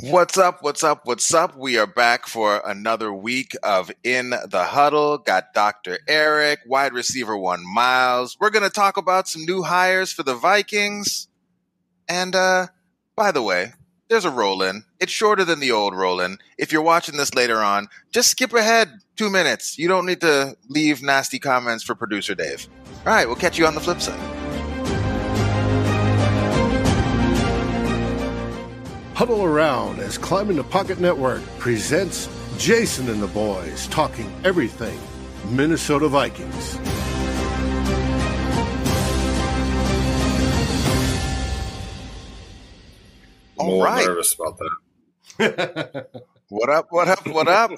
What's up? What's up? What's up? We are back for another week of In the Huddle. Got Dr. Eric, wide receiver one Myles. We're going to talk about some new hires for the Vikings. And uh, by the way, there's a roll in. It's shorter than the old roll in. If you're watching this later on, just skip ahead two minutes. You don't need to leave nasty comments for producer Dave. All right, we'll catch you on the flip side. Huddle around as Climbing the Pocket Network presents Jason and the Boys talking everything Minnesota Vikings. All More right. nervous about that. What up? What up? What up?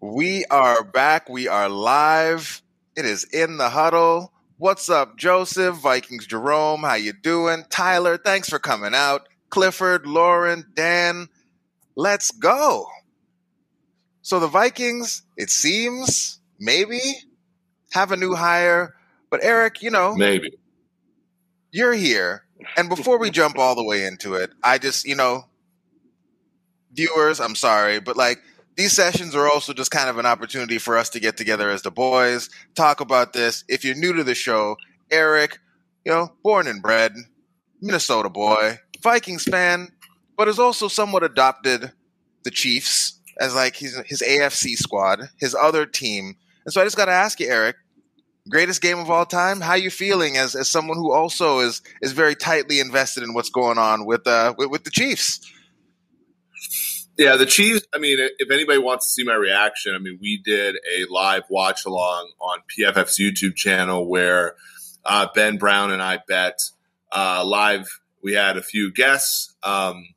we are back. We are live. It is in the huddle. What's up, Joseph? Vikings Jerome, how you doing? Tyler, thanks for coming out. Clifford, Lauren, Dan, let's go. So the Vikings, it seems, maybe have a new hire, but Eric, you know, Maybe. you're here. And before we jump all the way into it, I just, you know, viewers, I'm sorry, but like these sessions are also just kind of an opportunity for us to get together as the boys, talk about this. If you're new to the show, Eric, you know, born and bred, Minnesota boy, Vikings fan, but has also somewhat adopted the Chiefs as like his his AFC squad, his other team. And so I just got to ask you, Eric, greatest game of all time. How you feeling as, as someone who also is is very tightly invested in what's going on with uh with, with the Chiefs? Yeah, the Chiefs. I mean, if anybody wants to see my reaction, I mean, we did a live watch along on PFF's YouTube channel where uh, Ben Brown and I bet uh, live. We had a few guests, um,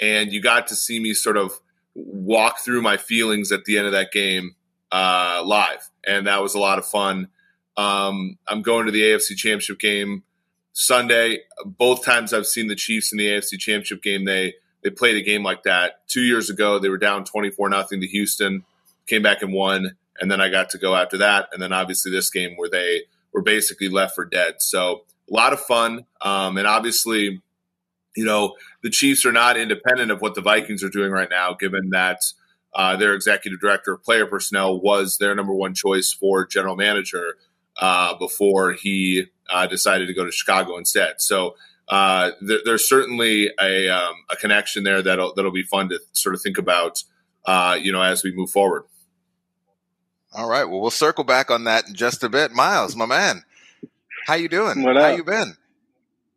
and you got to see me sort of walk through my feelings at the end of that game uh, live, and that was a lot of fun. Um, I'm going to the AFC Championship game Sunday. Both times I've seen the Chiefs in the AFC Championship game, they they played a game like that two years ago. They were down twenty four nothing to Houston, came back and won, and then I got to go after that, and then obviously this game where they were basically left for dead. So a lot of fun, um, and obviously, you know, the Chiefs are not independent of what the Vikings are doing right now, given that. Uh, their executive director of player personnel was their number one choice for general manager uh, before he uh, decided to go to Chicago instead. So uh, there, there's certainly a, um, a connection there that'll that'll be fun to sort of think about, uh, you know, as we move forward. All right, well we'll circle back on that in just a bit. Myles, my man, how you doing? What How you been?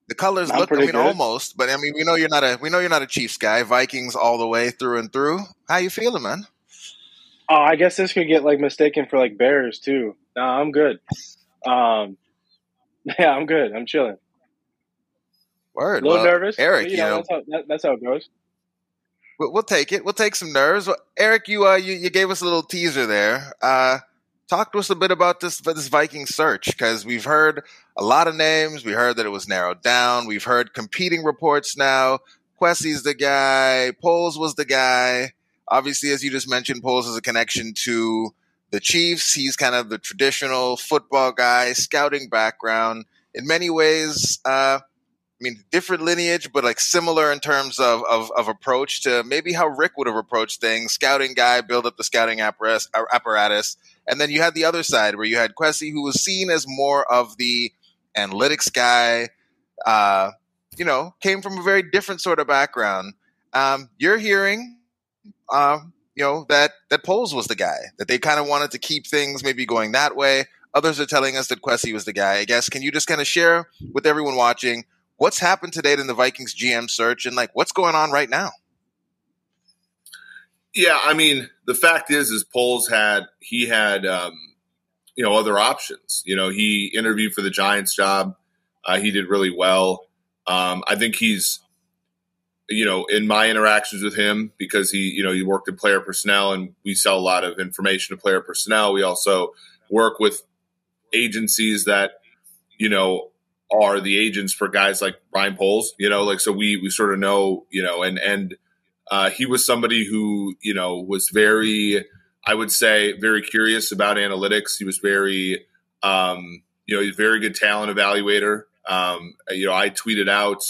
The colors I'm look. I mean, good. almost, but I mean, we know you're not a we know you're not a Chiefs guy. Vikings all the way through and through. How you feeling, man? Oh, I guess this could get like mistaken for like Bears too. No, I'm good. Um, yeah, I'm good. I'm chilling. Word. A little Well, nervous, Eric. but, You know, that's how that, that's how it goes. We'll, we'll take it. We'll take some nerves. Well, Eric, you uh, you, you gave us a little teaser there. Uh, talk to us a bit about this this Viking search because we've heard a lot of names. We heard that it was narrowed down. We've heard competing reports now. Kwesi's the guy. Poles was the guy. Obviously, as you just mentioned, Poles has a connection to the Chiefs. He's kind of the traditional football guy, scouting background. In many ways, uh, I mean, different lineage, but like similar in terms of, of, of approach to maybe how Rick would have approached things. Scouting guy, build up the scouting apparatus, uh, apparatus. And then you had the other side where you had Kwesi, who was seen as more of the analytics guy, uh, you know, came from a very different sort of background. Um, you're hearing, um, you know, that, that Poles was the guy, that they kind of wanted to keep things maybe going that way. Others are telling us that Kwesi was the guy. I guess, can you just kind of share with everyone watching what's happened today in the Vikings GM search and like what's going on right now? Yeah, I mean, the fact is, is Poles had he had um, you know other options. You know, he interviewed for the Giants job. Uh, he did really well. Um, I think he's, you know, in my interactions with him because he, you know, he worked in player personnel, and we sell a lot of information to player personnel. We also work with agencies that, you know, are the agents for guys like Ryan Poles. You know, like so we we sort of know, you know, and and uh, he was somebody who you know was very, I would say, very curious about analytics. He was very, um, you know, he's very good talent evaluator. Um, you know, I tweeted out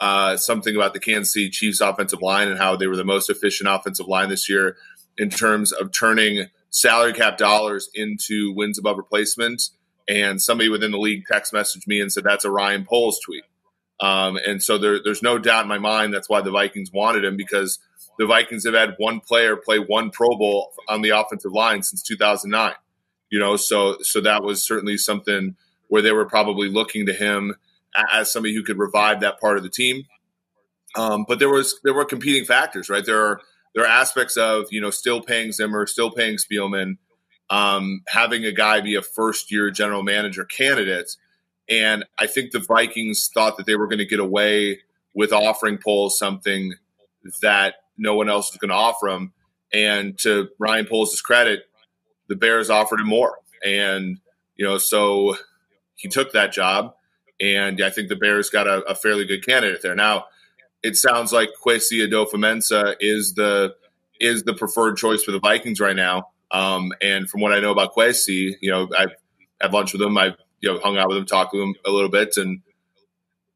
uh, something about the Kansas City Chiefs offensive line and how they were the most efficient offensive line this year in terms of turning salary cap dollars into wins above replacement. And somebody within the league text messaged me and said that's a Ryan Poles tweet. Um, and so there, there's no doubt in my mind that's why the Vikings wanted him because the Vikings have had one player play one Pro Bowl on the offensive line since 2009. You know, so so that was certainly something where they were probably looking to him as somebody who could revive that part of the team. Um, but there was there were competing factors, right? There are there are aspects of you know still paying Zimmer, still paying Spielman, um, having a guy be a first year general manager candidate, and I think the Vikings thought that they were going to get away with offering Poles something that no one else was going to offer him. And to Ryan Poles' credit, the Bears offered him more, and you know so he took that job, and I think the Bears got a, a fairly good candidate there now it sounds like Kwesi Adofo-Mensah is the is the preferred choice for the Vikings right now. Um, and from what I know about Kwesi, you know, I've had lunch with him. I've you know hung out with him, talked with him a little bit, and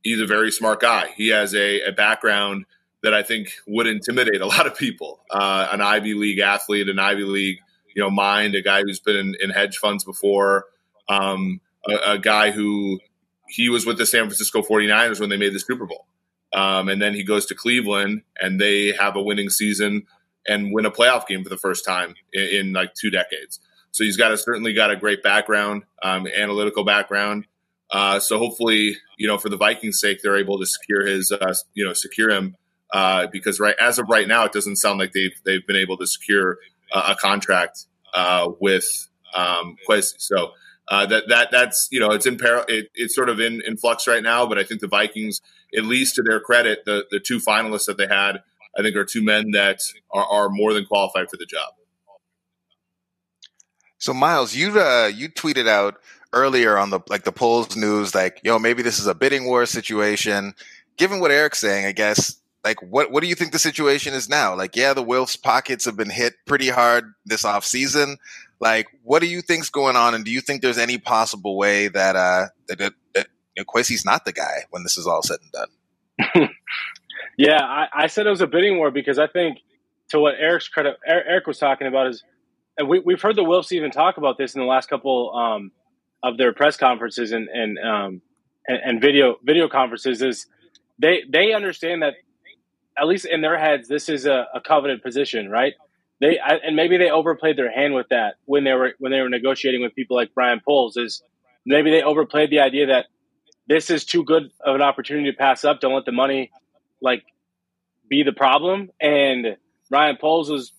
he's a very smart guy. He has a, a background that I think would intimidate a lot of people. Uh, an Ivy League athlete, an Ivy League you know mind, a guy who's been in, in hedge funds before, um, a, a guy who he was with the San Francisco 49ers when they made the Super Bowl. Um, and then he goes to Cleveland and they have a winning season and win a playoff game for the first time in, in like two decades. So he's got a, certainly got a great background, um, analytical background. Uh, so hopefully, you know, for the Vikings' sake, they're able to secure his, uh, you know, secure him uh, because right as of right now, it doesn't sound like they've they've been able to secure a contract uh, with um, Kwesi. So uh, that that that's you know it's in par- it, it's sort of in, in flux right now. But I think the Vikings, at least to their credit, the the two finalists that they had, I think are two men that are, are more than qualified for the job. So Myles, you uh, you tweeted out earlier on the like the Poles news, like yo maybe this is a bidding war situation. Given what Eric's saying, I guess like what what do you think the situation is now? Like yeah, the Wilfs pockets have been hit pretty hard this off season. Like, what do you think's going on, and do you think there's any possible way that uh that, that, that you know, Kwesi's not the guy when this is all said and done? yeah, I, I, said it was a bidding war because I think to what Eric's credit, Eric was talking about is, and we, we've heard the Wilfs even talk about this in the last couple um, of their press conferences and and, um, and and video video conferences is they they understand that at least in their heads this is a, a coveted position, right? they I, and maybe they overplayed their hand with that when they were when they were negotiating with people like Ryan Poles is maybe they overplayed the idea that this is too good of an opportunity to pass up. Don't let the money like be the problem. And Ryan Poles was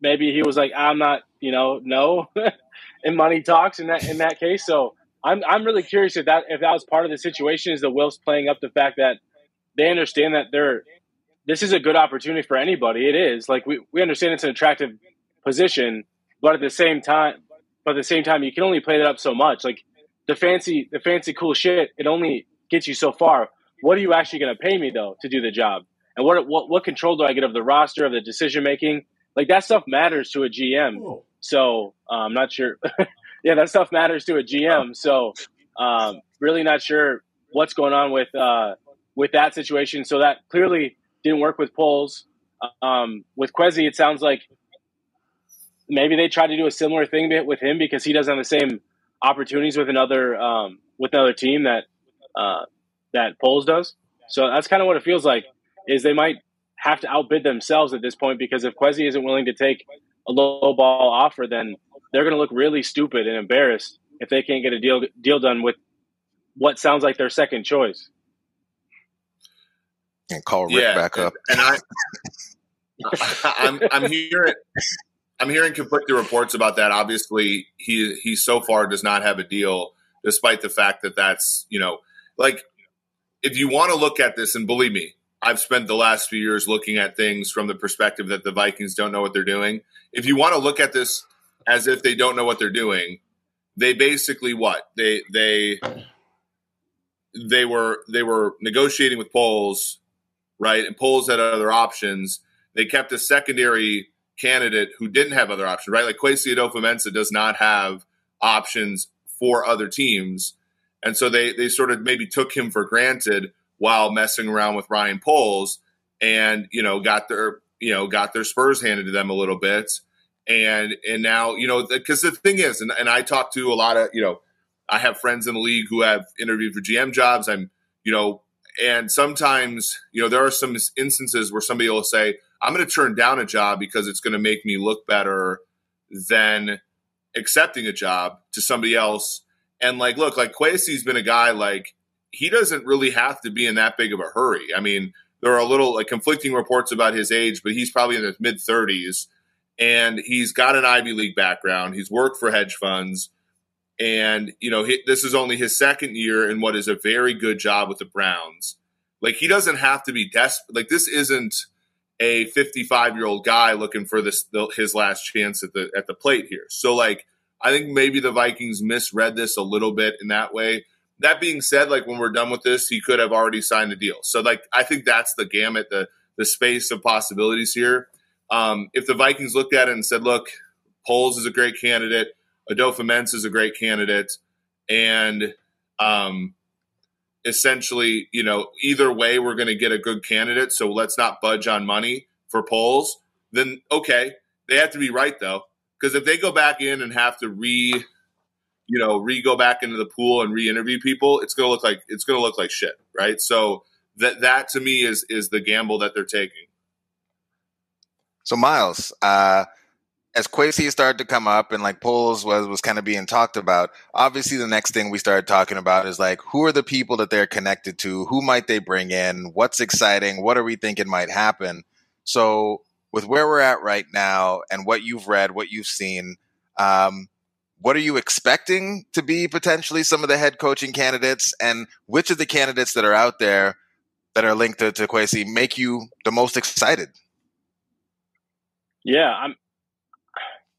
maybe he was like, I'm not, you know, no in money talks in that in that case. So I'm I'm really curious if that if that was part of the situation is the Wilfs playing up the fact that they understand that they're this is a good opportunity for anybody. It is like we, we understand it's an attractive position, but at the same time, but at the same time, you can only play that up so much. Like the fancy, the fancy cool shit, it only gets you so far. What are you actually going to pay me though to do the job? And what, what, what control do I get of the roster of the decision making? Like that stuff matters to a GM. So uh, I'm not sure. yeah, that stuff matters to a GM. So um, really not sure what's going on with uh, with that situation. So that clearly didn't work with Poles. Um, with Kwesi, it sounds like maybe they tried to do a similar thing with him because he doesn't have the same opportunities with another um, with another team that uh, that Poles does. So that's kind of what it feels like. Is they might have to outbid themselves at this point because if Kwesi isn't willing to take a low ball offer, then they're going to look really stupid and embarrassed if they can't get a deal deal done with what sounds like their second choice and call Rick yeah, back up. And, I, I'm, I'm hearing, I'm hearing conflicting reports about that. Obviously, he he so far does not have a deal, despite the fact that that's you know, like if you want to look at this, and believe me, I've spent the last few years looking at things from the perspective that the Vikings don't know what they're doing. If you want to look at this as if they don't know what they're doing, they basically what they they they were they were negotiating with Poles right? And Poles had other options. They kept a secondary candidate who didn't have other options, right? Like Kwesi Adofo-Mensah does not have options for other teams. And so they, they sort of maybe took him for granted while messing around with Ryan Poles and, you know, got their, you know, got their Spurs handed to them a little bit. And, and now, you know, because the thing is, and, and I talk to a lot of, you know, I have friends in the league who have interviewed for GM jobs. I'm, you know, and sometimes, you know, there are some instances where somebody will say, I'm going to turn down a job because it's going to make me look better than accepting a job to somebody else. And like, look, like Kwesi's been a guy like he doesn't really have to be in that big of a hurry. I mean, there are a little like conflicting reports about his age, but he's probably in his mid 30s and he's got an Ivy League background. He's worked for hedge funds. And, you know, he, this is only his second year in what is a very good job with the Browns. Like, he doesn't have to be desperate. Like, this isn't a 55 year old guy looking for this his last chance at the at the plate here. So like I think maybe the Vikings misread this a little bit in that way. That being said, like when we're done with this, he could have already signed a deal. So like I think that's the gamut, the the space of possibilities here. Um, if the Vikings looked at it and said, "Look, Poles is a great candidate, Adofo-Mensah is a great candidate," and um, essentially, you know, either way, we're going to get a good candidate. So let's not budge on money for Poles. Then okay, they have to be right though, because if they go back in and have to re, you know, re go back into the pool and re-interview people, it's going to look like it's going to look like shit, right? So that that to me is is the gamble that they're taking. So Myles, uh, as Kwesi started to come up and like Poles was was kind of being talked about, obviously the next thing we started talking about is like who are the people that they're connected to? Who might they bring in? What's exciting? What are we thinking might happen? So with where we're at right now and what you've read, what you've seen, um, what are you expecting to be potentially some of the head coaching candidates, and which of the candidates that are out there that are linked to, to Kwesi make you the most excited? Yeah, I'm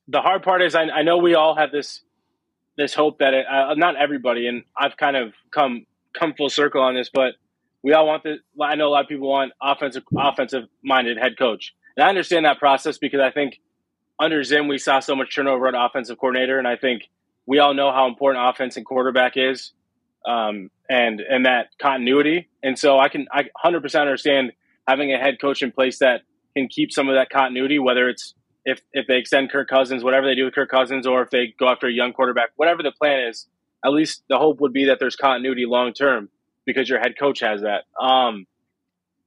the hard part is I, I know we all have this this hope that it, uh, not everybody, and I've kind of come come full circle on this, but we all want the. I know a lot of people want offensive offensive minded head coach, and I understand that process because I think under Zim we saw so much turnover at offensive coordinator, and I think we all know how important offense and quarterback is, um, and and that continuity. And so I can I 100% understand having a head coach in place that can keep some of that continuity, whether it's if if they extend Kirk Cousins, whatever they do with Kirk Cousins, or if they go after a young quarterback, whatever the plan is, at least the hope would be that there's continuity long term because your head coach has that. Um,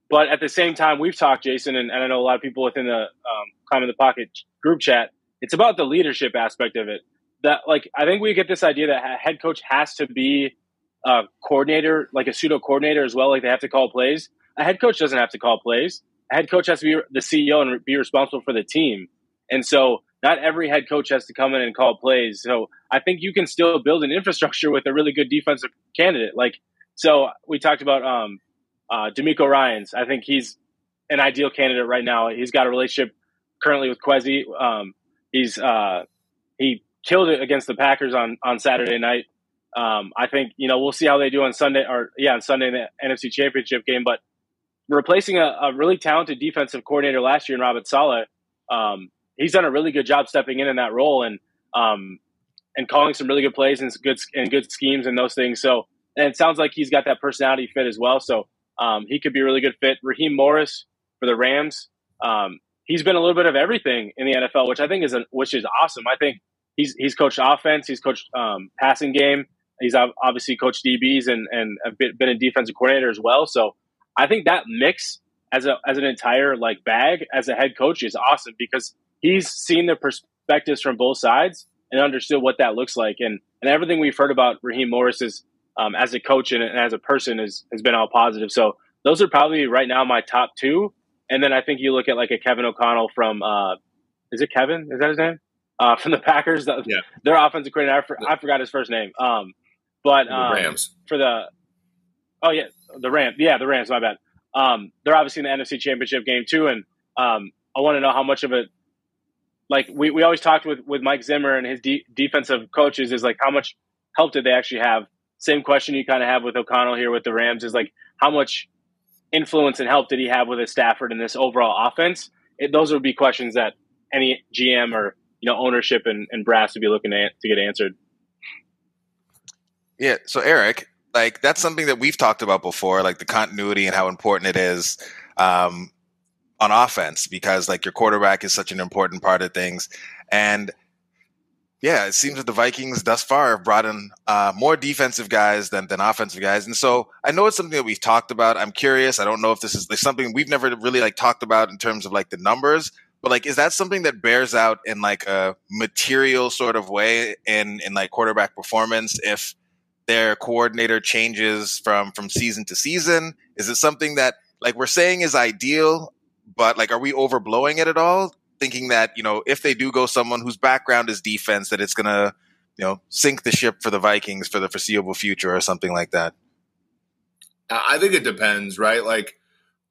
but at the same time, we've talked, Jason, and, and, I know a lot of people within the um, Climbing the Pocket group chat. It's about the leadership aspect of it. That like I think we get this idea that a head coach has to be a coordinator, like a pseudo coordinator as well. Like they have to call plays. A head coach doesn't have to call plays. A head coach has to be the CEO and be responsible for the team. And so not every head coach has to come in and call plays. So I think you can still build an infrastructure with a really good defensive candidate. Like, so we talked about um, uh, DeMeco Ryans. I think he's an ideal candidate right now. He's got a relationship currently with Kwesi. Um, he's uh, he killed it against the Packers on on Saturday night. Um, I think you know we'll see how they do on Sunday or yeah on Sunday in the NFC Championship game. But replacing a, a really talented defensive coordinator last year in Robert Saleh, um, he's done a really good job stepping in in that role and um, and calling some really good plays and good and good schemes and those things. So and it sounds like he's got that personality fit as well. So um, he could be a really good fit. Raheem Morris for the Rams. Um, he's been a little bit of everything in the NFL, which I think is a, which is awesome. I think he's he's coached offense, he's coached um, passing game, he's obviously coached DBs and and been a defensive coordinator as well. So I think that mix as a as an entire like bag as a head coach is awesome because he's seen the perspectives from both sides and understood what that looks like. And and everything we've heard about Raheem Morris is um, as a coach and, and, as a person is, has been all positive. So those are probably right now my top two. And then I think you look at like a Kevin O'Connell from uh, is it Kevin? Is that his name? Uh, from the Packers, the, yeah. their offensive coordinator. I, for, I, forgot his first name. Um, but um, the Rams for the oh yeah the Rams yeah the Rams my bad. Um, they're obviously in the NFC Championship game too, and um, I want to know how much of it like we, we always talked with, with Mike Zimmer and his de- defensive coaches is like how much help did they actually have? Same question you kind of have with O'Connell here with the Rams is like how much influence and help did he have with his Stafford in this overall offense? It, those would be questions that any GM or you know ownership and, and brass would be looking at to get answered. Yeah. So Eric, like that's something that we've talked about before, like the continuity and how important it is um, on offense because like your quarterback is such an important part of things. And yeah, it seems that the Vikings thus far have brought in uh, more defensive guys than, than offensive guys. And so I know it's something that we've talked about. I'm curious. I don't know if this is like something we've never really like talked about in terms of like the numbers, but like, is that something that bears out in like a material sort of way in, in like quarterback performance? If their coordinator changes from, from season to season, is it something that like we're saying is ideal, but like, are we overblowing it at all? Thinking that you know if they do go someone whose background is defense, that it's going to you know sink the ship for the Vikings for the foreseeable future or something like that. I think it depends, right? Like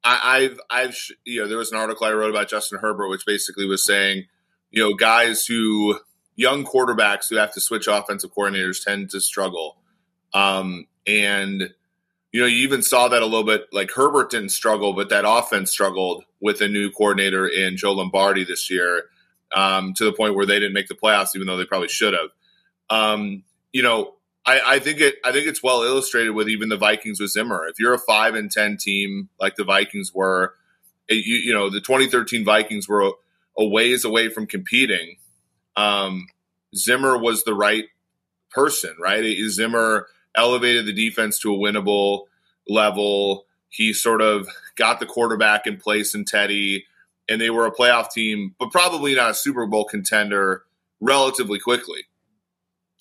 I, have I've you know there was an article I wrote about Justin Herbert, which basically was saying you know guys who young quarterbacks who have to switch offensive coordinators tend to struggle, um, and you know, you even saw that a little bit. Like Herbert didn't struggle, but that offense struggled with a new coordinator in Joe Lombardi this year, um, to the point where they didn't make the playoffs, even though they probably should have. Um, you know, I, I, think it. I think it's well illustrated with even the Vikings with Zimmer. If you're a five and ten team like the Vikings were, it, you, you, know, the 2013 Vikings were a, a ways away from competing. Um, Zimmer was the right person, right? Zimmer elevated the defense to a winnable level. He sort of got the quarterback in place in Teddy, and they were a playoff team, but probably not a Super Bowl contender relatively quickly.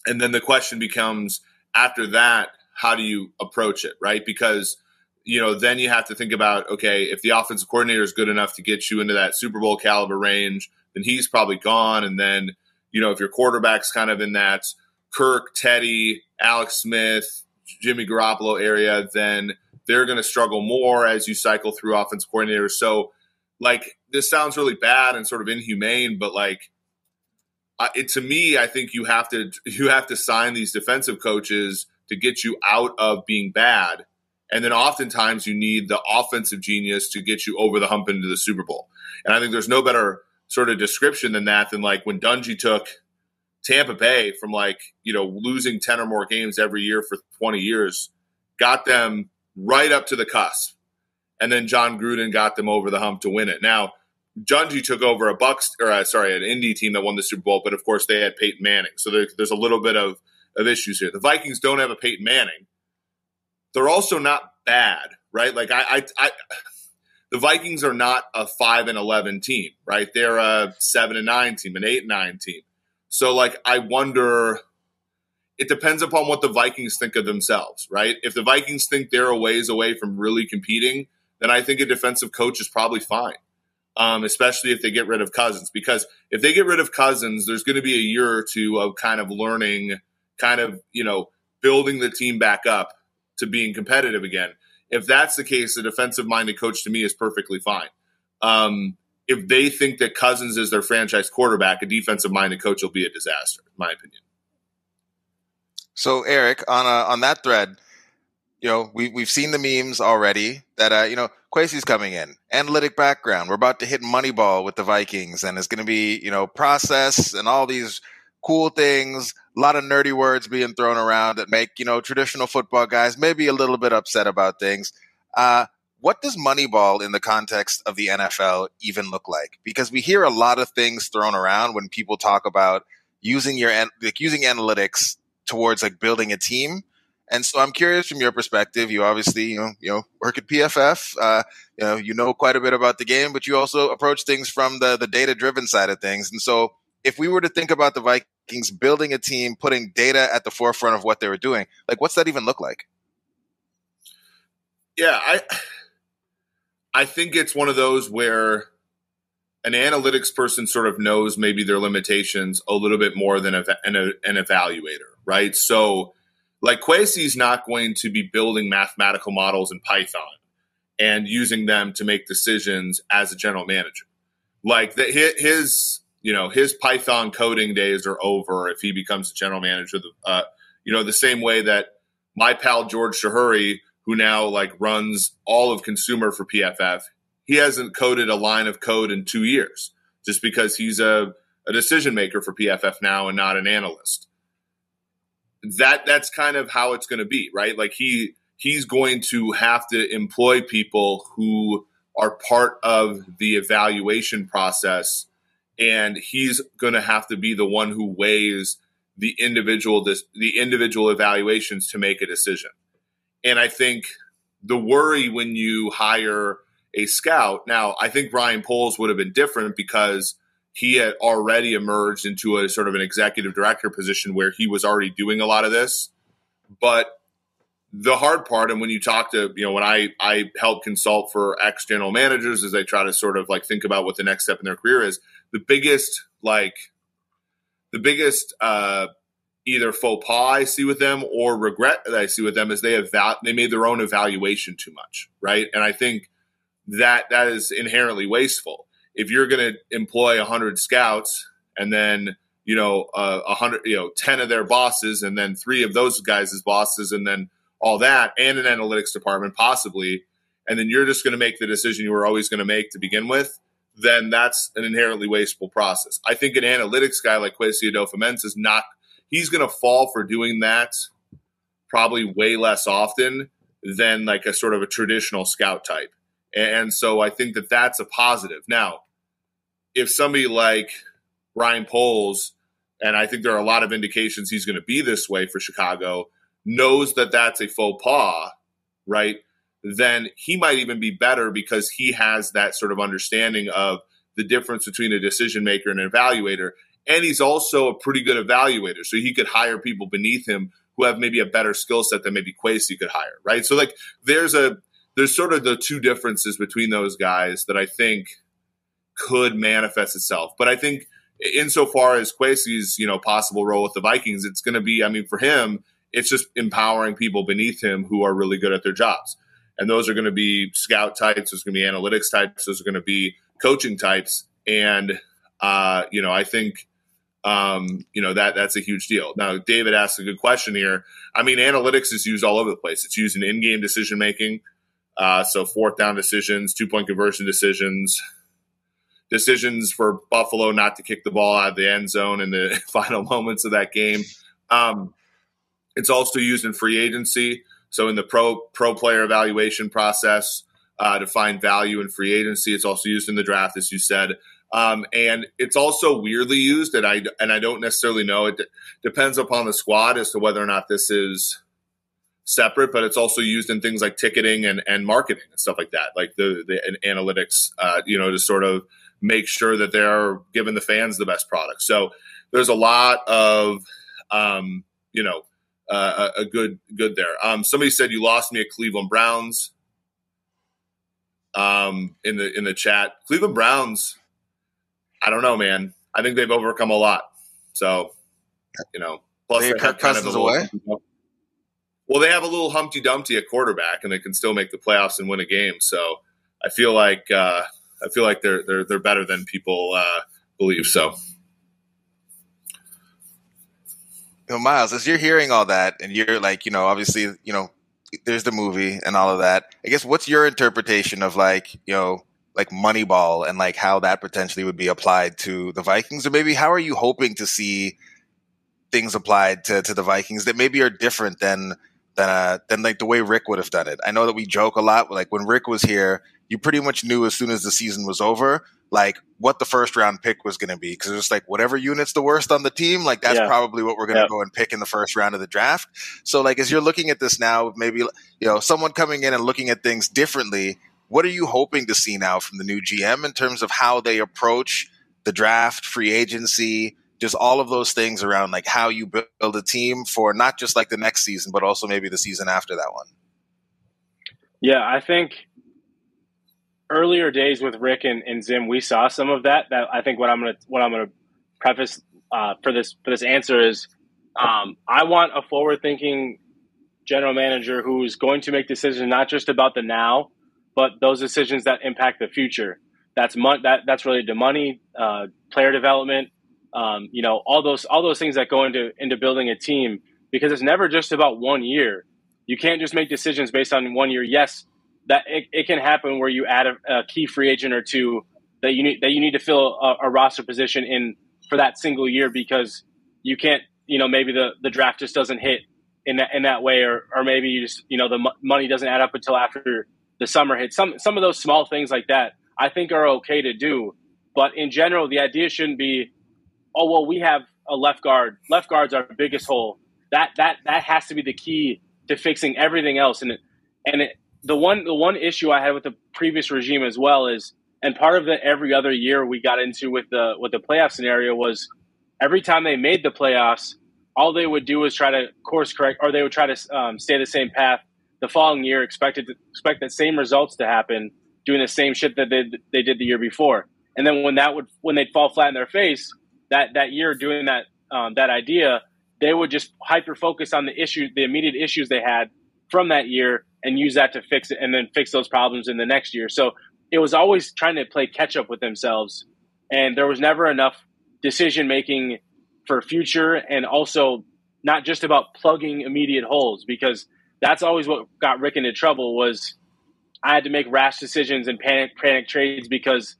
And then the question becomes after that, how do you approach it, right? Because you know, then you have to think about okay, if the offensive coordinator is good enough to get you into that Super Bowl caliber range, then he's probably gone. And then, you know, if your quarterback's kind of in that Kirk, Teddy, Alex Smith, Jimmy Garoppolo area, then they're going to struggle more as you cycle through offense coordinators. So, like, this sounds really bad and sort of inhumane, but like, uh, it, to me, I think you have to you have to sign these defensive coaches to get you out of being bad, and then oftentimes you need the offensive genius to get you over the hump into the Super Bowl. And I think there's no better sort of description than that than like when Dungy took Tampa Bay from like, you know, losing 10 or more games every year for 20 years, got them right up to the cusp. And then Jon Gruden got them over the hump to win it. Now, Dungy took over a Bucs or uh, sorry, an Indy team that won the Super Bowl, but of course they had Peyton Manning. So there, there's a little bit of, of issues here. The Vikings don't have a Peyton Manning. They're also not bad, right? Like I, I, I the Vikings are not a five and eleven team, right? They're a seven and nine team, an eight and nine team. So, like, I wonder. It depends upon what the Vikings think of themselves, right? If the Vikings think they're a ways away from really competing, then I think a defensive coach is probably fine. Um, especially if they get rid of Cousins. Because if they get rid of Cousins, there's going to be a year or two of kind of learning, kind of, you know, building the team back up to being competitive again. If that's the case, a defensive minded coach to me is perfectly fine. Um, if they think that Cousins is their franchise quarterback, a defensive minded coach will be a disaster, in my opinion. So, Eric, on uh, on that thread, you know, we we've seen the memes already that uh, you know, Kwesi's coming in, analytic background. We're about to hit Moneyball with the Vikings, and it's going to be you know process and all these cool things. A lot of nerdy words being thrown around that make you know traditional football guys maybe a little bit upset about things. Uh, what does Moneyball in the context of the NFL even look like? Because we hear a lot of things thrown around when people talk about using your like using analytics towards like building a team. And so I'm curious from your perspective. You obviously you know you know work at PFF. Uh, you know you know quite a bit about the game, but you also approach things from the the data driven side of things. And so if we were to think about the Vikings building a team, putting data at the forefront of what they were doing, like what's that even look like? Yeah, I I think it's one of those where an analytics person sort of knows maybe their limitations a little bit more than a, an, an evaluator, right? So, like Kwesi's not going to be building mathematical models in Python and using them to make decisions as a general manager. Like the, his, you know, his Python coding days are over if he becomes a general manager. Uh, you know, the same way that my pal George Chahrouri, who now like runs all of consumer for PFF, he hasn't coded a line of code in two years just because he's a, a decision maker for PFF now and not an analyst. That that's kind of how it's going to be, right? Like he he's going to have to employ people who are part of the evaluation process and he's going to have to be the one who weighs the individual this, the individual evaluations to make a decision. And I think the worry when you hire a scout. Now, I think Ryan Poles would have been different because he had already emerged into a sort of an executive director position where he was already doing a lot of this. But the hard part, and when you talk to, you know, when I I help consult for ex general managers as they try to sort of like think about what the next step in their career is, the biggest like the biggest uh either faux pas I see with them or regret that I see with them is they have they made their own evaluation too much, right? And I think that that is inherently wasteful. If you're going to employ 100 scouts and then you know a uh, hundred you know 10 of their bosses and then three of those guys as bosses and then all that and an analytics department possibly and then you're just going to make the decision you were always going to make to begin with then that's an inherently wasteful process i think an analytics guy like Kwesi Adofo-Mensah is not he's going to fall for doing that probably way less often than like a sort of a traditional scout type and so I think that that's a positive. Now, if somebody like Ryan Poles, and I think there are a lot of indications he's going to be this way for Chicago, knows that that's a faux pas, right? Then he might even be better because he has that sort of understanding of the difference between a decision maker and an evaluator. And he's also a pretty good evaluator. So he could hire people beneath him who have maybe a better skill set than maybe Kwesi could hire, right? So, like, there's a there's sort of the two differences between those guys that I think could manifest itself. But I think insofar as Kwesi's, you know, possible role with the Vikings, it's going to be, I mean, for him, it's just empowering people beneath him who are really good at their jobs. And those are going to be scout types, those are going to be analytics types, those are going to be coaching types. And, uh, you know, I think, um, you know, that that's a huge deal. Now, David asked a good question here. I mean, analytics is used all over the place. It's used in in-game decision making. Uh, so fourth down decisions, two point conversion decisions, decisions for Buffalo not to kick the ball out of the end zone in the final moments of that game. Um, it's also used in free agency. So in the pro pro player evaluation process uh, to find value in free agency, it's also used in the draft, as you said. Um, and it's also weirdly used, and I and I don't necessarily know. It d- depends upon the squad as to whether or not this is separate, but it's also used in things like ticketing and, and marketing and stuff like that, like the, the analytics, uh, you know, to sort of make sure that they're giving the fans the best product. So there's a lot of, um, you know, uh, a, a, good good there. Um, somebody said you lost me at Cleveland Browns. Um, in the in the chat, Cleveland Browns. I don't know, man. I think they've overcome a lot. So, you know, plus they, they cut Cousins away. Well, they have a little Humpty Dumpty at quarterback, and they can still make the playoffs and win a game. So I feel like uh, I feel like they're they're they're better than people uh, believe. So. Myles, as you're hearing all that, and you're like, you know, obviously, you know, there's the movie and all of that. I guess what's your interpretation of like, you know, like Moneyball and like how that potentially would be applied to the Vikings, or maybe how are you hoping to see things applied to to the Vikings that maybe are different than than uh, than like the way Rick would have done it. I know that we joke a lot. Like when Rick was here, you pretty much knew as soon as the season was over, like what the first round pick was going to be because it's like whatever unit's the worst on the team, like that's yeah. probably what we're going to yeah. go and pick in the first round of the draft. So like as you're looking at this now, maybe you know someone coming in and looking at things differently. What are you hoping to see now from the new GM in terms of how they approach the draft, free agency? just all of those things around like how you build a team for not just like the next season, but also maybe the season after that one. Yeah, I think earlier days with Rick and, and Zim, we saw some of that. That I think what I'm gonna what I'm gonna preface uh, for this for this answer is um, I want a forward thinking general manager who's going to make decisions not just about the now, but those decisions that impact the future. That's mo- that that's related to money, uh, player development, um, you know, all those all those things that go into into building a team because it's never just about one year. You can't just make decisions based on one year. Yes, that it, it can happen where you add a, a, key free agent or two that you need that you need to fill a, a roster position in for that single year because you can't you know maybe the the draft just doesn't hit in that in that way, or or maybe you just you know the m- money doesn't add up until after the summer hits. Some some of those small things like that I think are okay to do, but in general, the idea shouldn't be, oh well, we have a left guard. Left guard's our biggest hole. That that that has to be the key to fixing everything else. And it, and it, the one the one issue I had with the previous regime as well is, and part of the every other year we got into with the with the playoff scenario was every time they made the playoffs, all they would do was try to course correct, or they would try to um, stay the same path the following year, expected to expect the same results to happen, doing the same shit that they they did the year before. And then when that would when they'd fall flat in their face, that that year doing that um, that idea, they would just hyper focus on the issues, the immediate issues they had from that year, and use that to fix it, and then fix those problems in the next year. So it was always trying to play catch up with themselves, and there was never enough decision making for future and also not just about plugging immediate holes because that's always what got Rick into trouble was I had to make rash decisions and panic panic trades because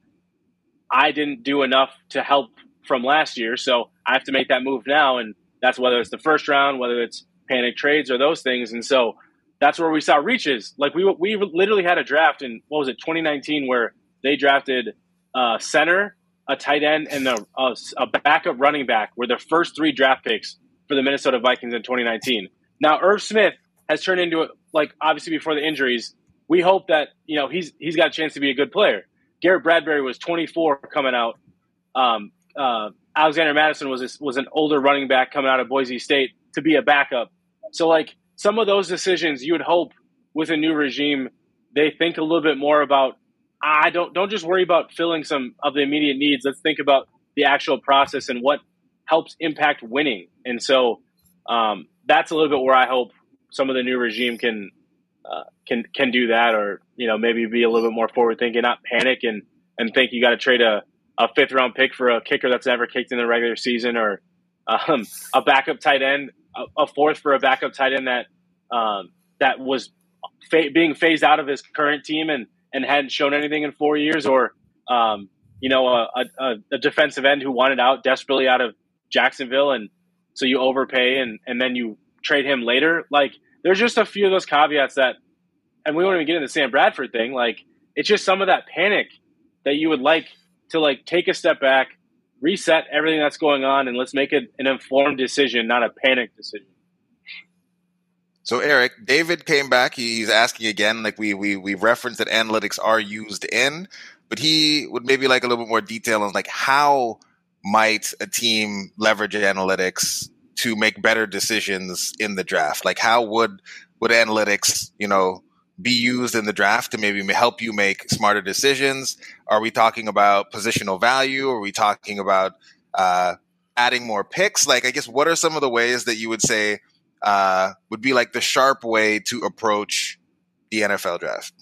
I didn't do enough to help from last year. So I have to make that move now and that's whether it's the first round, whether it's panic trades or those things. And so that's where we saw reaches. Like we we literally had a draft in what was it 2019 where they drafted uh, center a tight end, and a, a, a backup running back were the first three draft picks for the Minnesota Vikings in 2019. Now, Irv Smith has turned into a, like obviously before the injuries. We hope that you know he's he's got a chance to be a good player. Garrett Bradbury was 24 coming out. Um, uh, Alexander Mattison was was an older running back coming out of Boise State to be a backup. So like some of those decisions, you would hope with a new regime they think a little bit more about I don't don't just worry about filling some of the immediate needs. Let's think about the actual process and what helps impact winning. And so um, that's a little bit where I hope some of the new regime can uh, can can do that, or you know maybe be a little bit more forward thinking, not panic and and think you got to trade a, a fifth round pick for a kicker that's never kicked in the regular season, or um, a backup tight end, a, fourth for a backup tight end that um, that was fa- being phased out of his current team and and hadn't shown anything in four years, or um, you know, a, a, a, defensive end who wanted out desperately out of Jacksonville, and so you overpay and and then you trade him later. Like, there's just a few of those caveats that, and we won't even get into the Sam Bradford thing. Like, it's just some of that panic that you would like to like take a step back, reset everything that's going on, and let's make it an informed decision, not a panic decision. So Eric, David came back. He's asking again, like we we we referenced that analytics are used in, but he would maybe like a little bit more detail on like how might a team leverage analytics to make better decisions in the draft? Like how would would analytics, you know, be used in the draft to maybe help you make smarter decisions? Are we talking about positional value? Are we talking about uh, adding more picks? Like, I guess, what are some of the ways that you would say uh, would be like the sharp way to approach the NFL draft?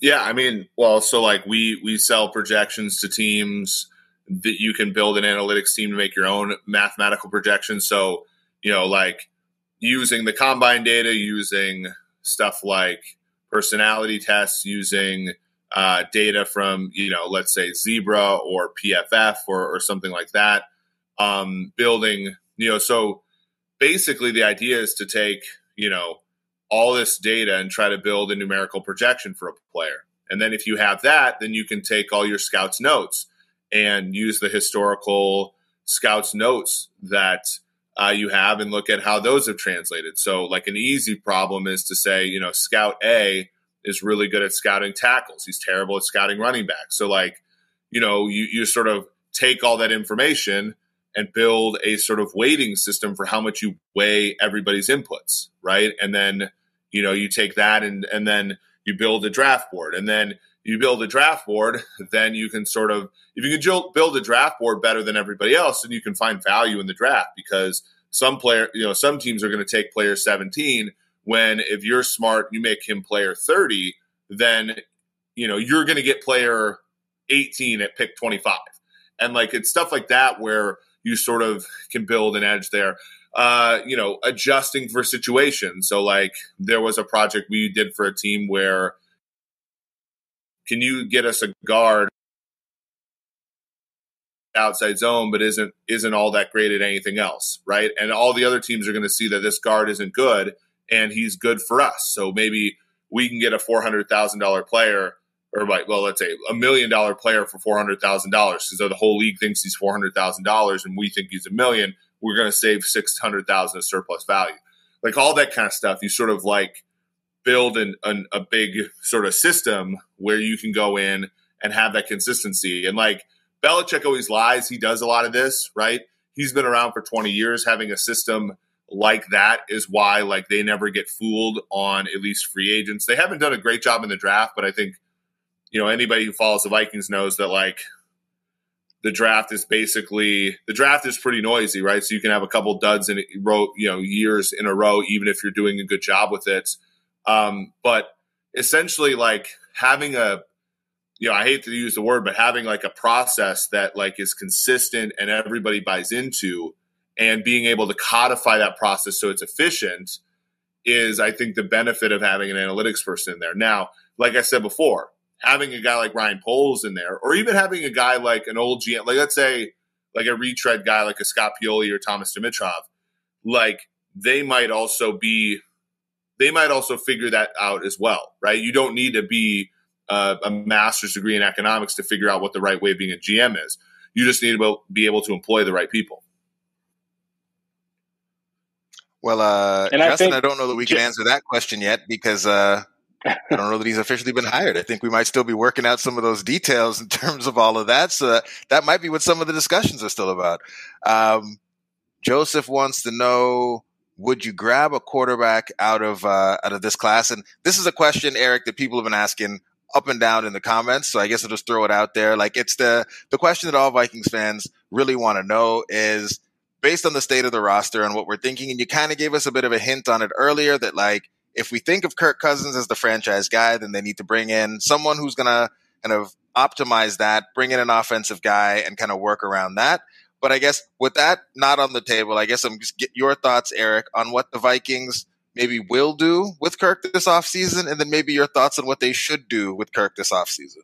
Yeah, I mean, well, so like we we sell projections to teams that you can build an analytics team to make your own mathematical projections. So, you know, like using the combine data, using stuff like personality tests, using uh, data from, you know, let's say Zebra or PFF or, or something like that. Um, building, you know, so basically the idea is to take, you know, all this data and try to build a numerical projection for a player. And then if you have that, then you can take all your scouts notes and use the historical scouts notes that uh, you have and look at how those have translated. So, like an easy problem is to say, you know, scout A is really good at scouting tackles. He's terrible at scouting running backs. So, like, you know, you, you sort of take all that information and build a sort of weighting system for how much you weigh everybody's inputs, right? And then, you know, you take that and and then you build a draft board, and then you build a draft board, then you can sort of if you can build a draft board better than everybody else, then you can find value in the draft because some player, you know, some teams are going to take player 17 when if you're smart, you make him player 30, then you know, you're going to get player 18 at pick 25. And like it's stuff like that where you sort of can build an edge there. Uh, you know, adjusting for situations. So, like, there was a project we did for a team where can you get us a guard outside zone, but isn't isn't all that great at anything else, right? And all the other teams are going to see that this guard isn't good, and he's good for us. So maybe we can get a four hundred thousand dollar player, or like, well, let's say a million dollar player for four hundred thousand dollars. So the whole league thinks he's four hundred thousand dollars, and we think he's a million. We're going to save six hundred thousand of surplus value, like all that kind of stuff. You sort of like build an, an, a big sort of system where you can go in and have that consistency. And like Belichick always lies. He does a lot of this, right? He's been around for 20 years. Having a system like that is why like they never get fooled on at least free agents. They haven't done a great job in the draft, but I think you know anybody who follows the Vikings knows that like the draft is basically the draft is pretty noisy, right? So you can have a couple duds in row, you know, years in a row, even if you're doing a good job with it. Um, but essentially, like having a you know, I hate to use the word, but having like a process that like is consistent and everybody buys into and being able to codify that process so it's efficient is I think the benefit of having an analytics person in there. Now, like I said before, having a guy like Ryan Poles in there, or even having a guy like an old GM, like let's say like a retread guy like a Scott Pioli or Thomas Dimitroff, like they might also be they might also figure that out as well, right? You don't need to be uh, a master's degree in economics to figure out what the right way of being a GM is. You just need to be able to employ the right people. Well, uh, and Justin, I, I, don't know that we can answer that question yet because uh, I don't know that he's officially been hired. I think we might still be working out some of those details in terms of all of that. So that might be what some of the discussions are still about. Um, Joseph wants to know would you grab a quarterback out of uh, out of this class? And this is a question, Eric, that people have been asking up and down in the comments. So I guess I'll just throw it out there. Like it's the the question that all Vikings fans really want to know is based on the state of the roster and what we're thinking. And you kind of gave us a bit of a hint on it earlier that like if we think of Kirk Cousins as the franchise guy, then they need to bring in someone who's gonna kind of optimize that, bring in an offensive guy, and kind of work around that. But I guess with that not on the table, I guess I'm just get your thoughts, Eric, on what the Vikings maybe will do with Kirk this offseason, and then maybe your thoughts on what they should do with Kirk this offseason.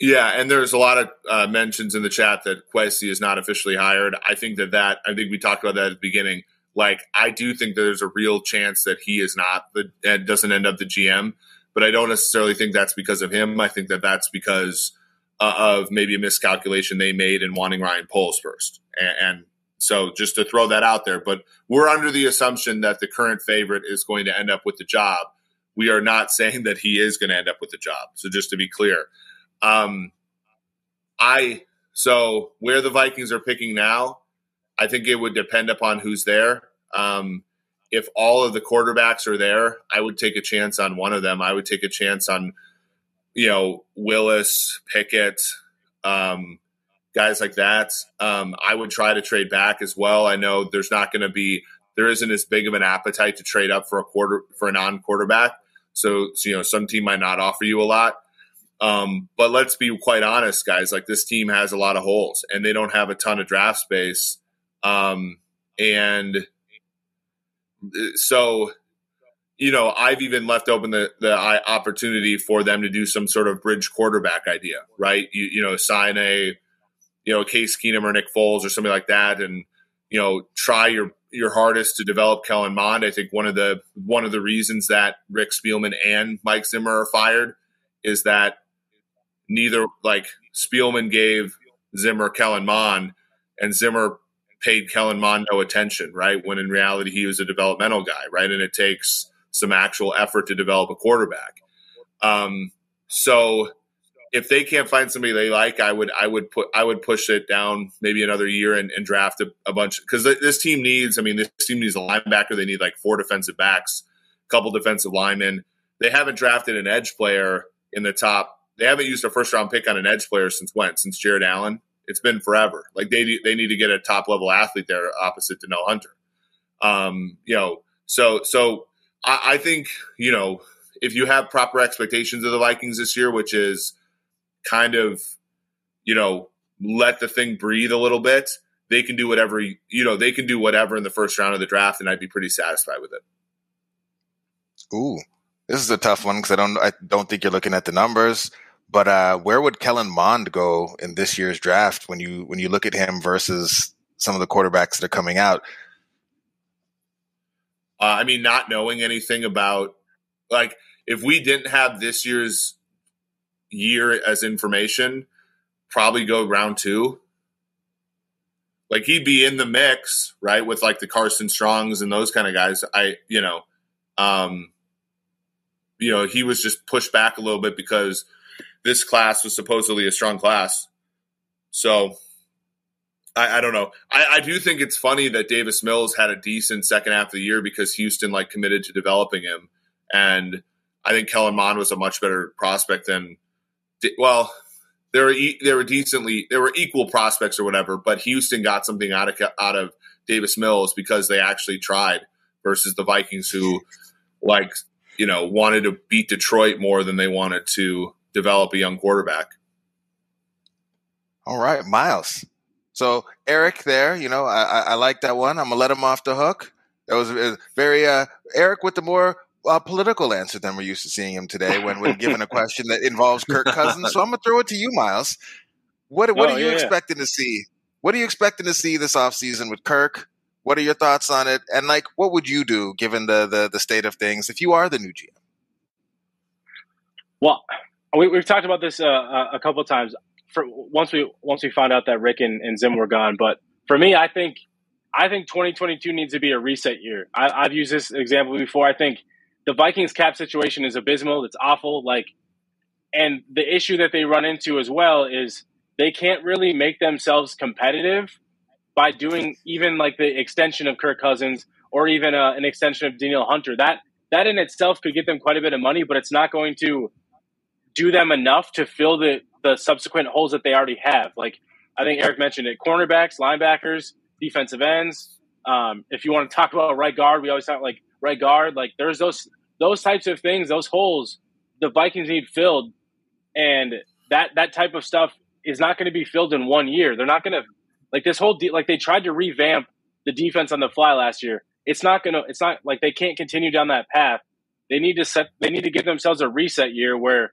Yeah, and there's a lot of uh, mentions in the chat that Kwesi is not officially hired. I think that that I think we talked about that at the beginning. Like, I do think there's a real chance that he is not the doesn't end up the GM, but I don't necessarily think that's because of him. I think that that's because uh, of maybe a miscalculation they made in wanting Ryan Poles first, and, and so just to throw that out there, but we're under the assumption that the current favorite is going to end up with the job. We are not saying that he is going to end up with the job. So just to be clear, um, I so where the Vikings are picking now, I think it would depend upon who's there. Um, if all of the quarterbacks are there, I would take a chance on one of them. I would take a chance on, you know, Willis, Pickett, um, guys like that. Um, I would try to trade back as well. I know there's not going to be there isn't as big of an appetite to trade up for a quarter for a non quarterback. So, so, you know, some team might not offer you a lot. Um, but let's be quite honest, guys. Like this team has a lot of holes, and they don't have a ton of draft space. Um, and so, you know, I've even left open the the opportunity for them to do some sort of bridge quarterback idea, right? You, you know, sign a you know, Case Keenum or Nick Foles or something like that, and you know, try your your hardest to develop Kellen Mond. I think one of the one of the reasons that Rick Spielman and Mike Zimmer are fired is that neither like Spielman gave Zimmer Kellen Mond and Zimmer paid Kellen Mond no attention, right? When in reality he was a developmental guy, right? And it takes some actual effort to develop a quarterback. Um, so if they can't find somebody they like, I would I would put I would push it down maybe another year and, and draft a, a bunch because this team needs. I mean, this team needs a linebacker. They need like four defensive backs, a couple defensive linemen. They haven't drafted an edge player in the top. They haven't used a first round pick on an edge player since when? Since Jared Allen. It's been forever. Like they they need to get a top level athlete there opposite to No Hunter. Um, you know, so so I, I think you know if you have proper expectations of the Vikings this year, which is kind of, you know, let the thing breathe a little bit, they can do whatever, you know, they can do whatever in the first round of the draft, and I'd be pretty satisfied with it. Ooh, this is a tough one because I don't, I don't think you're looking at the numbers. But uh, where would Kellen Mond go in this year's draft when you when you look at him versus some of the quarterbacks that are coming out? Uh, I mean, not knowing anything about like if we didn't have this year's year as information, probably go round two. Like he'd be in the mix, right, with like the Carson Strongs and those kind of guys. I, you know, um, you know, he was just pushed back a little bit because this class was supposedly a strong class. So I, I don't know. I, I, do think it's funny that Davis Mills had a decent second half of the year because Houston like committed to developing him, and I think Kellen Mond was a much better prospect than well. there were they were decently there were equal prospects or whatever, but Houston got something out of out of Davis Mills because they actually tried versus the Vikings who like you know wanted to beat Detroit more than they wanted to develop a young quarterback. All right, Myles. So Eric, there, you know, I, I like that one. I'm gonna let him off the hook. That was very uh, Eric with the more uh, political answer than we're used to seeing him today when when given a question that involves Kirk Cousins. So I'm gonna throw it to you, Myles. What what oh, are you yeah, expecting yeah. to see? What are you expecting to see this offseason with Kirk? What are your thoughts on it? And like, what would you do given the the, the state of things if you are the new GM? Well, we, have talked about this uh, a couple of times for once we once we found out that Rick and, and Zim were gone. But for me, I think I think 2022 needs to be a reset year. I, have used this example before. I think the Vikings cap situation is abysmal. It's awful. Like, and the issue that they run into as well is they can't really make themselves competitive by doing even like the extension of Kirk Cousins or even uh, an extension of Danielle Hunter. That that in itself could get them quite a bit of money, but it's not going to do them enough to fill the the subsequent holes that they already have. Like I think Eric mentioned it: cornerbacks, linebackers, defensive ends. Um, if you want to talk about right guard, we always talk like right guard. Like there's those those types of things, those holes the Vikings need filled, and that that type of stuff is not going to be filled in one year. They're not going to like this whole de- like they tried to revamp the defense on the fly last year. It's not gonna. It's not like they can't continue down that path. They need to set. They need to give themselves a reset year where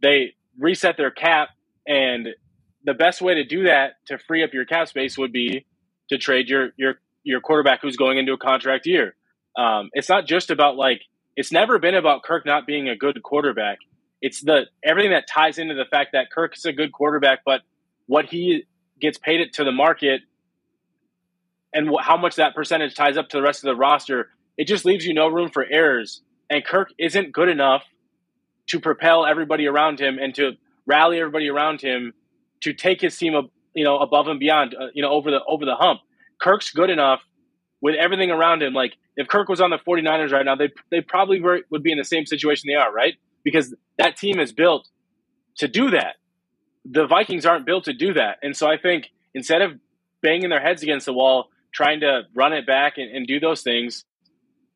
they reset their cap. And the best way to do that to free up your cap space would be to trade your your your quarterback who's going into a contract year. Um, it's not just about like it's never been about Kirk not being a good quarterback. It's the everything that ties into the fact that Kirk is a good quarterback, but what he gets paid it to the market and wh- how much that percentage ties up to the rest of the roster, it just leaves you no room for errors. And Kirk isn't good enough to propel everybody around him and to rally everybody around him to take his team, you know, above and beyond, uh, you know, over the over the hump. Kirk's good enough with everything around him. Like if Kirk was on the 49ers right now, they they probably were, would be in the same situation they are, right? Because that team is built to do that. The Vikings aren't built to do that, and so I think instead of banging their heads against the wall, trying to run it back and, and do those things,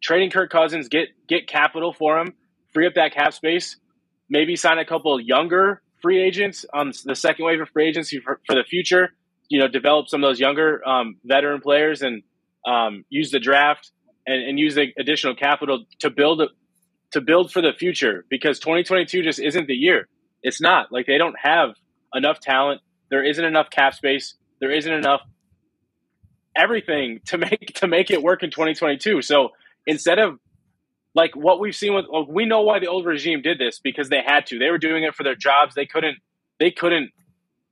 trading Kirk Cousins, get get capital for him, free up that cap space, maybe sign a couple younger free agents on the second wave of free agency for, for the future. You know, develop some of those younger um, veteran players and um, use the draft and, and, use the additional capital to build to build for the future because 2022 just isn't the year. It's not like they don't have enough talent. There isn't enough cap space. There isn't enough everything to make to make it work in 2022. So instead of like what we've seen with like, we know why the old regime did this because they had to. They were doing it for their jobs. They couldn't they couldn't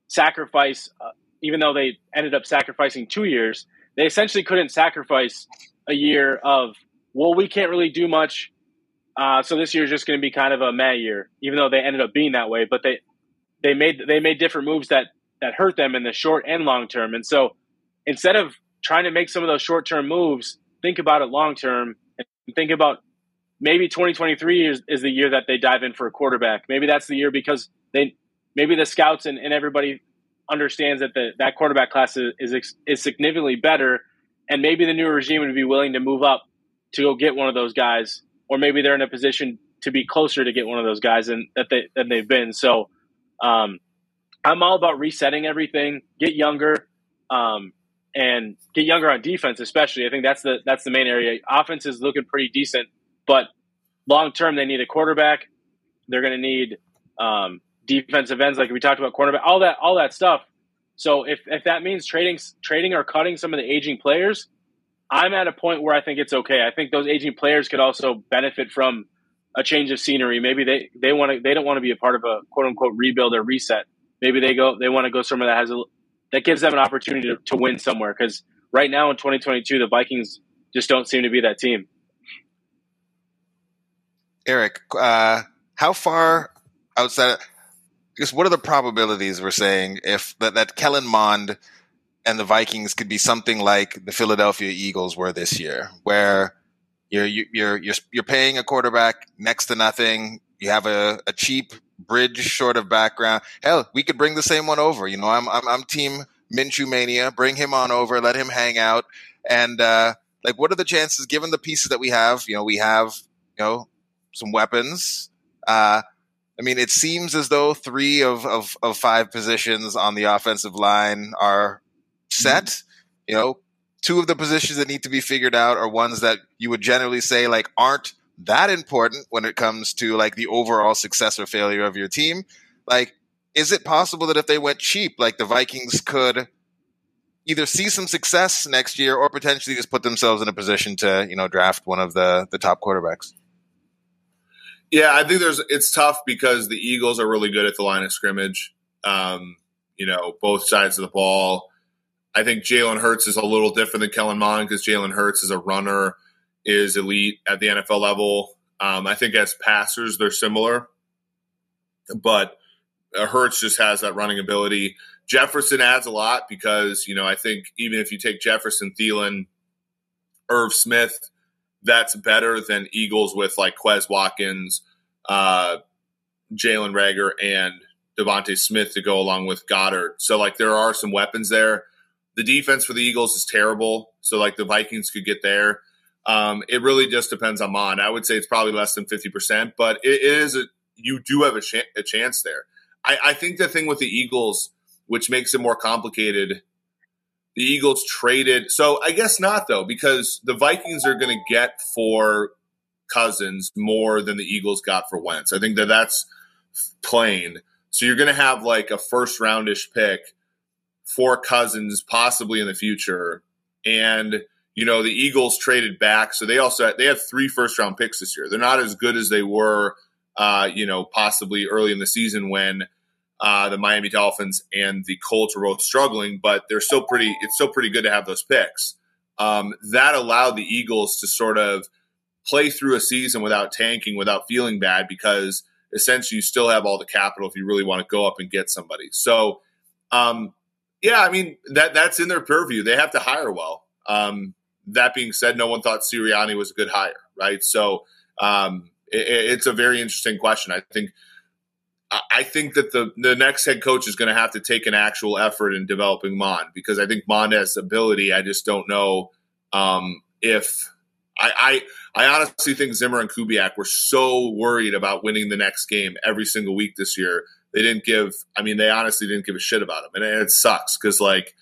sacrifice uh, even though they ended up sacrificing 2 years. They essentially couldn't sacrifice a year of well we can't really do much. Uh, so this year is just going to be kind of a meh year, even though they ended up being that way. But they they made they made different moves that that hurt them in the short and long term. And so instead of trying to make some of those short term moves, think about it long term and think about maybe 2023 is, is the year that they dive in for a quarterback. Maybe that's the year because they maybe the scouts and, and everybody understands that the that quarterback class is, is is significantly better, and maybe the new regime would be willing to move up to go get one of those guys, or maybe they're in a position to be closer to get one of those guys than that they than they've been. So, um, I'm all about resetting everything, get younger, um, and get younger on defense, especially. I think that's the that's the main area. Offense is looking pretty decent but long term, they need a quarterback. They're going to need um, defensive ends, like we talked about, cornerback, all that, all that stuff. So if if that means trading trading or cutting some of the aging players, I'm at a point where I think it's okay. I think those aging players could also benefit from a change of scenery. Maybe they they want to they don't want to be a part of a quote unquote rebuild or reset. Maybe they go they want to go somewhere that has a that gives them an opportunity to, to win somewhere. Because right now in 2022, the Vikings just don't seem to be that team. Eric, uh, how far outside? Just what are the probabilities we're saying if that, that Kellen Mond and the Vikings could be something like the Philadelphia Eagles were this year, where you're you're you're you're paying a quarterback next to nothing. You have a, a cheap bridge sort of background. Hell, we could bring the same one over. You know, I'm I'm, I'm team Minshew mania. Bring him on over. Let him hang out. And uh, like, what are the chances, given the pieces that we have? You know, we have you know some weapons. Uh, I mean, it seems as though three of, of, of five positions on the offensive line are set. Mm-hmm. You know, two of the positions that need to be figured out are ones that you would generally say like aren't that important when it comes to like the overall success or failure of your team. Like, is it possible that if they went cheap, like the Vikings could either see some success next year or potentially just put themselves in a position to, you know, draft one of the the top quarterbacks? Yeah, I think there's it's tough because the Eagles are really good at the line of scrimmage. Um, you know, both sides of the ball. I think Jalen Hurts is a little different than Kellen Mond because Jalen Hurts is a runner, is elite at the NFL level. Um, I think as passers, they're similar, but uh, Hurts just has that running ability. Jefferson adds a lot because, you know, I think even if you take Jefferson, Thielen, Irv Smith, that's better than Eagles with like Quez Watkins, uh, Jalen Reagor, and DeVonta Smith to go along with Goedert. So, like, there are some weapons there. The defense for the Eagles is terrible. So like the Vikings could get there. Um, it really just depends on Mond. I would say it's probably less than 50%, but it is, a, you do have a, ch- a chance there. I, I think the thing with the Eagles, which makes it more complicated, the Eagles traded. So I guess not though, because the Vikings are going to get for Cousins more than the Eagles got for Wentz. I think that that's plain. So you're going to have like a first roundish pick for Cousins possibly in the future. And you know the Eagles traded back, so they also they have three first round picks this year. They're not as good as they were, uh, you know, possibly early in the season when uh, the Miami Dolphins and the Colts were both struggling, but they're still pretty. It's still pretty good to have those picks. Um, that allowed the Eagles to sort of play through a season without tanking, without feeling bad, because essentially you still have all the capital if you really want to go up and get somebody. So um, yeah, I mean that that's in their purview. They have to hire well. Um, that being said, no one thought Sirianni was a good hire, right? So um, it, it's a very interesting question. I think I think that the the next head coach is going to have to take an actual effort in developing Mond because I think Mond has ability. I just don't know um, if I, I, I honestly think Zimmer and Kubiak were so worried about winning the next game every single week this year they didn't give. I mean, they honestly didn't give a shit about him, and it sucks because like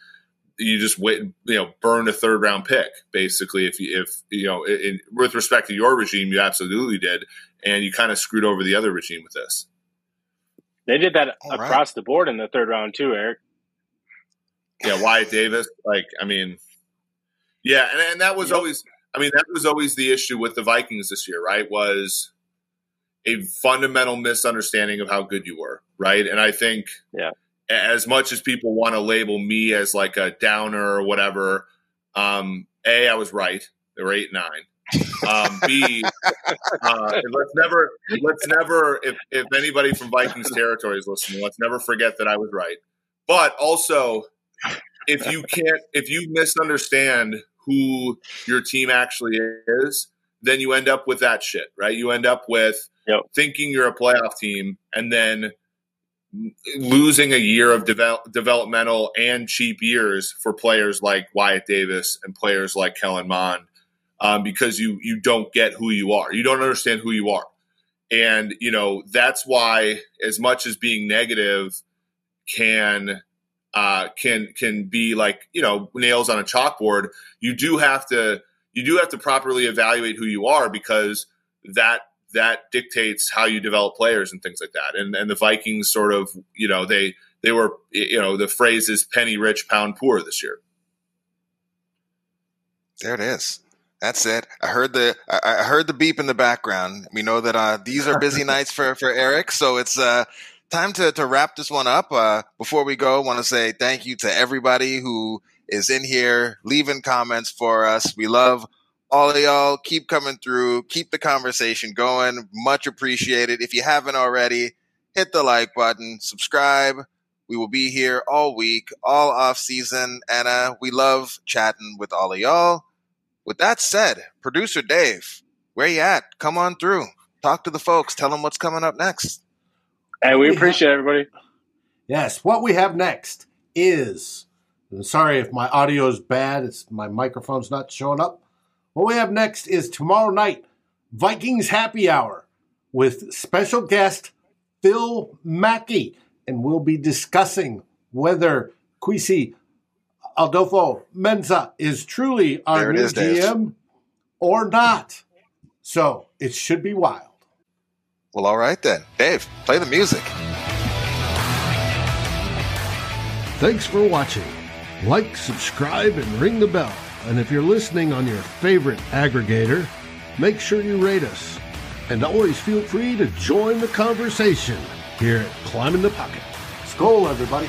you just wait, you know, burn a third round pick basically. If you if you know, in, with respect to your regime, you absolutely did, and you kind of screwed over the other regime with this. They did that All across right. the board in the third round too, Eric. Yeah, Wyatt Davis. Like, I mean, yeah, and, and that was yep. always. I mean, that was always the issue with the Vikings this year, right? Was a fundamental misunderstanding of how good you were, right? And I think yeah. as much as people want to label me as like a downer or whatever, um, A, I was right. They were eight nine. Um, B, uh, let's never, let's never, if, if anybody from Vikings territory is listening, let's never forget that I was right. But also, if you can't, if you misunderstand who your team actually is, then you end up with that shit, right? You end up with yep. thinking you're a playoff team and then losing a year of develop, developmental and cheap years for players like Wyatt Davis and players like Kellen Mond um, because you you don't get who you are. You don't understand who you are. And you know that's why, as much as being negative can uh, can can be like you know nails on a chalkboard, you do have to you do have to properly evaluate who you are because that that dictates how you develop players and things like that. And and the Vikings sort of, you know, they they were, you know, the phrase is penny rich, pound poor this year. There it is. That's it. I heard the I heard the beep in the background. We know that uh, these are busy nights for for Eric, so it's uh, time to to wrap this one up. Uh, before we go, I want to say thank you to everybody who is in here leaving comments for us. We love all of y'all. Keep coming through. Keep the conversation going. Much appreciated. If you haven't already, hit the like button, subscribe. We will be here all week, all off season, and uh, we love chatting with all of y'all. With that said, producer Dave, where you at? Come on through. Talk to the folks. Tell them what's coming up next. Hey, we, we appreciate have, everybody. Yes, what we have next is. I'm sorry if my audio is bad. It's my microphone's not showing up. What we have next is tomorrow night, Vikings Happy Hour with special guest Phil Mackey, and we'll be discussing whether Kwesi Adolfo Menza is truly our new is, GM or not. So it should be wild. Well, all right then. Dave, play the music. Thanks for watching. Like, subscribe, and ring the bell. And if you're listening on your favorite aggregator, make sure you rate us. And always feel free to join the conversation here at Climbing the Pocket. Skol, everybody.